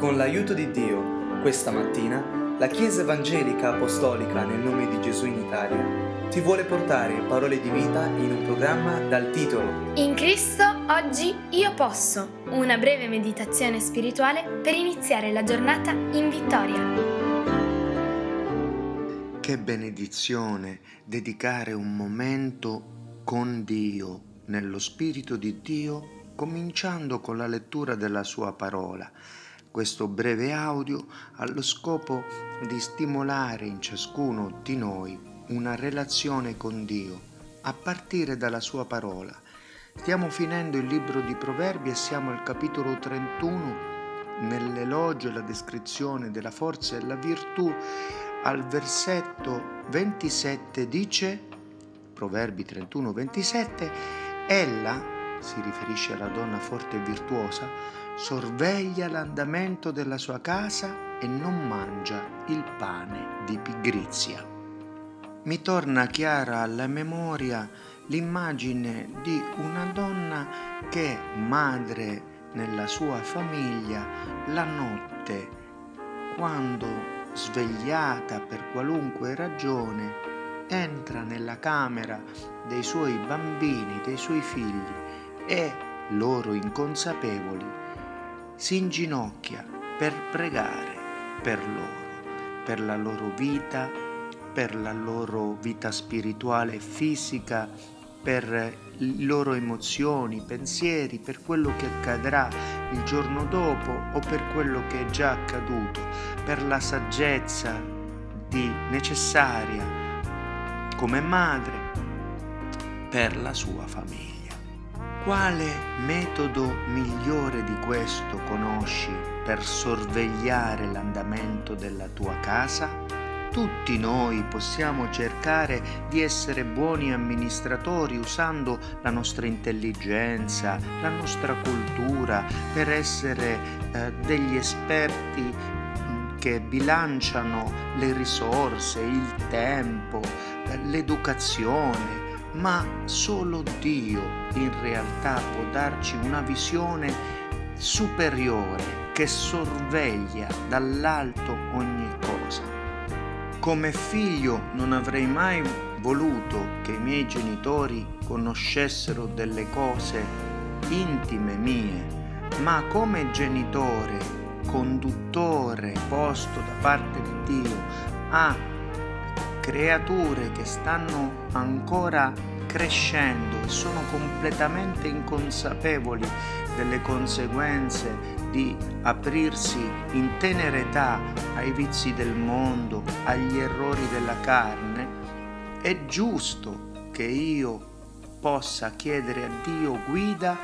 Con l'aiuto di Dio, questa mattina, la Chiesa Evangelica Apostolica nel nome di Gesù in Italia ti vuole portare parole di vita in un programma dal titolo In Cristo oggi io posso, una breve meditazione spirituale per iniziare la giornata in vittoria. Che benedizione dedicare un momento con Dio, nello Spirito di Dio, cominciando con la lettura della Sua parola. Questo breve audio ha lo scopo di stimolare in ciascuno di noi una relazione con Dio, a partire dalla Sua parola. Stiamo finendo il libro di Proverbi e siamo al capitolo 31 nell'elogio e la descrizione della forza e la virtù. Al versetto 27 dice, Proverbi 31, 27, Ella si riferisce alla donna forte e virtuosa, sorveglia l'andamento della sua casa e non mangia il pane di pigrizia. Mi torna chiara alla memoria l'immagine di una donna che, madre nella sua famiglia, la notte, quando svegliata per qualunque ragione, entra nella camera dei suoi bambini, dei suoi figli e loro inconsapevoli si inginocchia per pregare per loro, per la loro vita, per la loro vita spirituale e fisica, per le loro emozioni, pensieri, per quello che accadrà il giorno dopo o per quello che è già accaduto, per la saggezza di necessaria come madre per la sua famiglia. Quale metodo migliore di questo conosci per sorvegliare l'andamento della tua casa? Tutti noi possiamo cercare di essere buoni amministratori usando la nostra intelligenza, la nostra cultura per essere eh, degli esperti che bilanciano le risorse, il tempo, eh, l'educazione, ma solo Dio in realtà può darci una visione superiore che sorveglia dall'alto ogni cosa. Come figlio non avrei mai voluto che i miei genitori conoscessero delle cose intime mie, ma come genitore, conduttore posto da parte di Dio a creature che stanno ancora crescendo e sono completamente inconsapevoli delle conseguenze di aprirsi in tenera età ai vizi del mondo, agli errori della carne, è giusto che io possa chiedere a Dio guida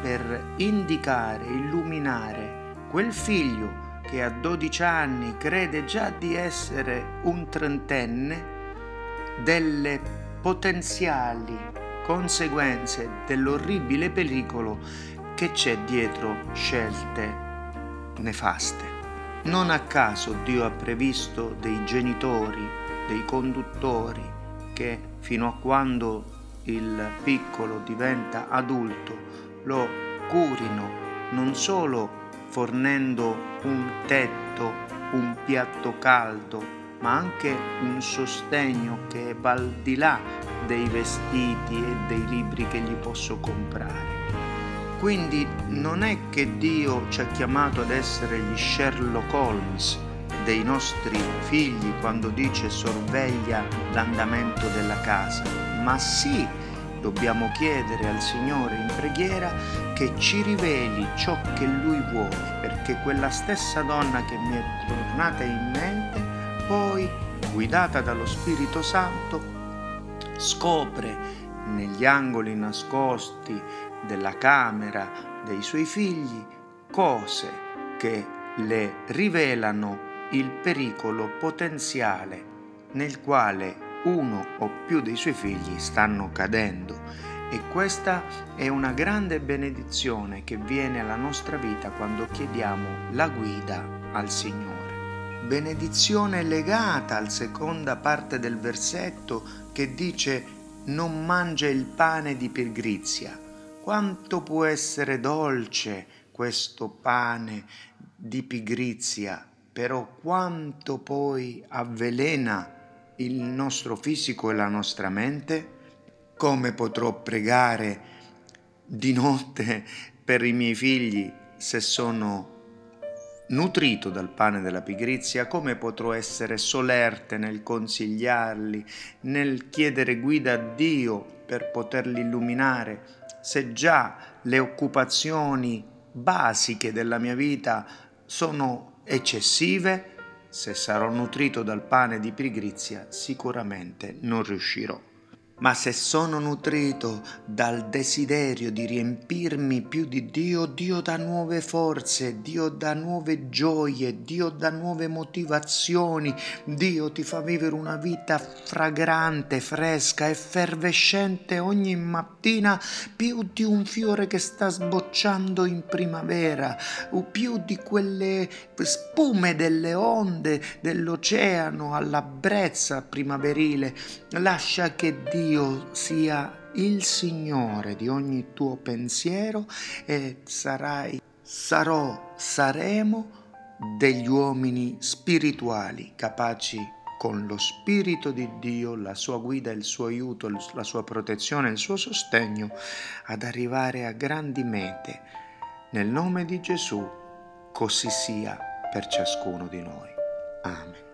per indicare, illuminare quel figlio che a 12 anni crede già di essere un trentenne, delle potenziali conseguenze dell'orribile pericolo che c'è dietro scelte nefaste. Non a caso Dio ha previsto dei genitori, dei conduttori che fino a quando il piccolo diventa adulto lo curino non solo fornendo un tetto, un piatto caldo, ma anche un sostegno che va al di là dei vestiti e dei libri che gli posso comprare. Quindi non è che Dio ci ha chiamato ad essere gli Sherlock Holmes dei nostri figli quando dice sorveglia l'andamento della casa, ma sì dobbiamo chiedere al Signore in preghiera che ci riveli ciò che Lui vuole, perché quella stessa donna che mi è tornata in mente, poi, guidata dallo Spirito Santo, scopre negli angoli nascosti della camera dei suoi figli cose che le rivelano il pericolo potenziale nel quale uno o più dei suoi figli stanno cadendo e questa è una grande benedizione che viene alla nostra vita quando chiediamo la guida al Signore. Benedizione legata alla seconda parte del versetto che dice non mangia il pane di pigrizia. Quanto può essere dolce questo pane di pigrizia, però quanto poi avvelena il nostro fisico e la nostra mente? Come potrò pregare di notte per i miei figli se sono nutrito dal pane della pigrizia, come potrò essere solerte nel consigliarli, nel chiedere guida a Dio per poterli illuminare, se già le occupazioni basiche della mia vita sono eccessive? Se sarò nutrito dal pane di pigrizia, sicuramente non riuscirò. Ma se sono nutrito dal desiderio di riempirmi più di Dio, Dio dà nuove forze, Dio dà nuove gioie, Dio dà nuove motivazioni, Dio ti fa vivere una vita fragrante, fresca, effervescente ogni mattina, più di un fiore che sta sbocciando in primavera, o più di quelle spume delle onde dell'oceano alla brezza primaverile. Lascia che Dio Dio sia il Signore di ogni tuo pensiero e sarai, sarò, saremo degli uomini spirituali capaci con lo Spirito di Dio, la sua guida, il suo aiuto, la sua protezione, il suo sostegno ad arrivare a grandi mete. Nel nome di Gesù, così sia per ciascuno di noi. Amen.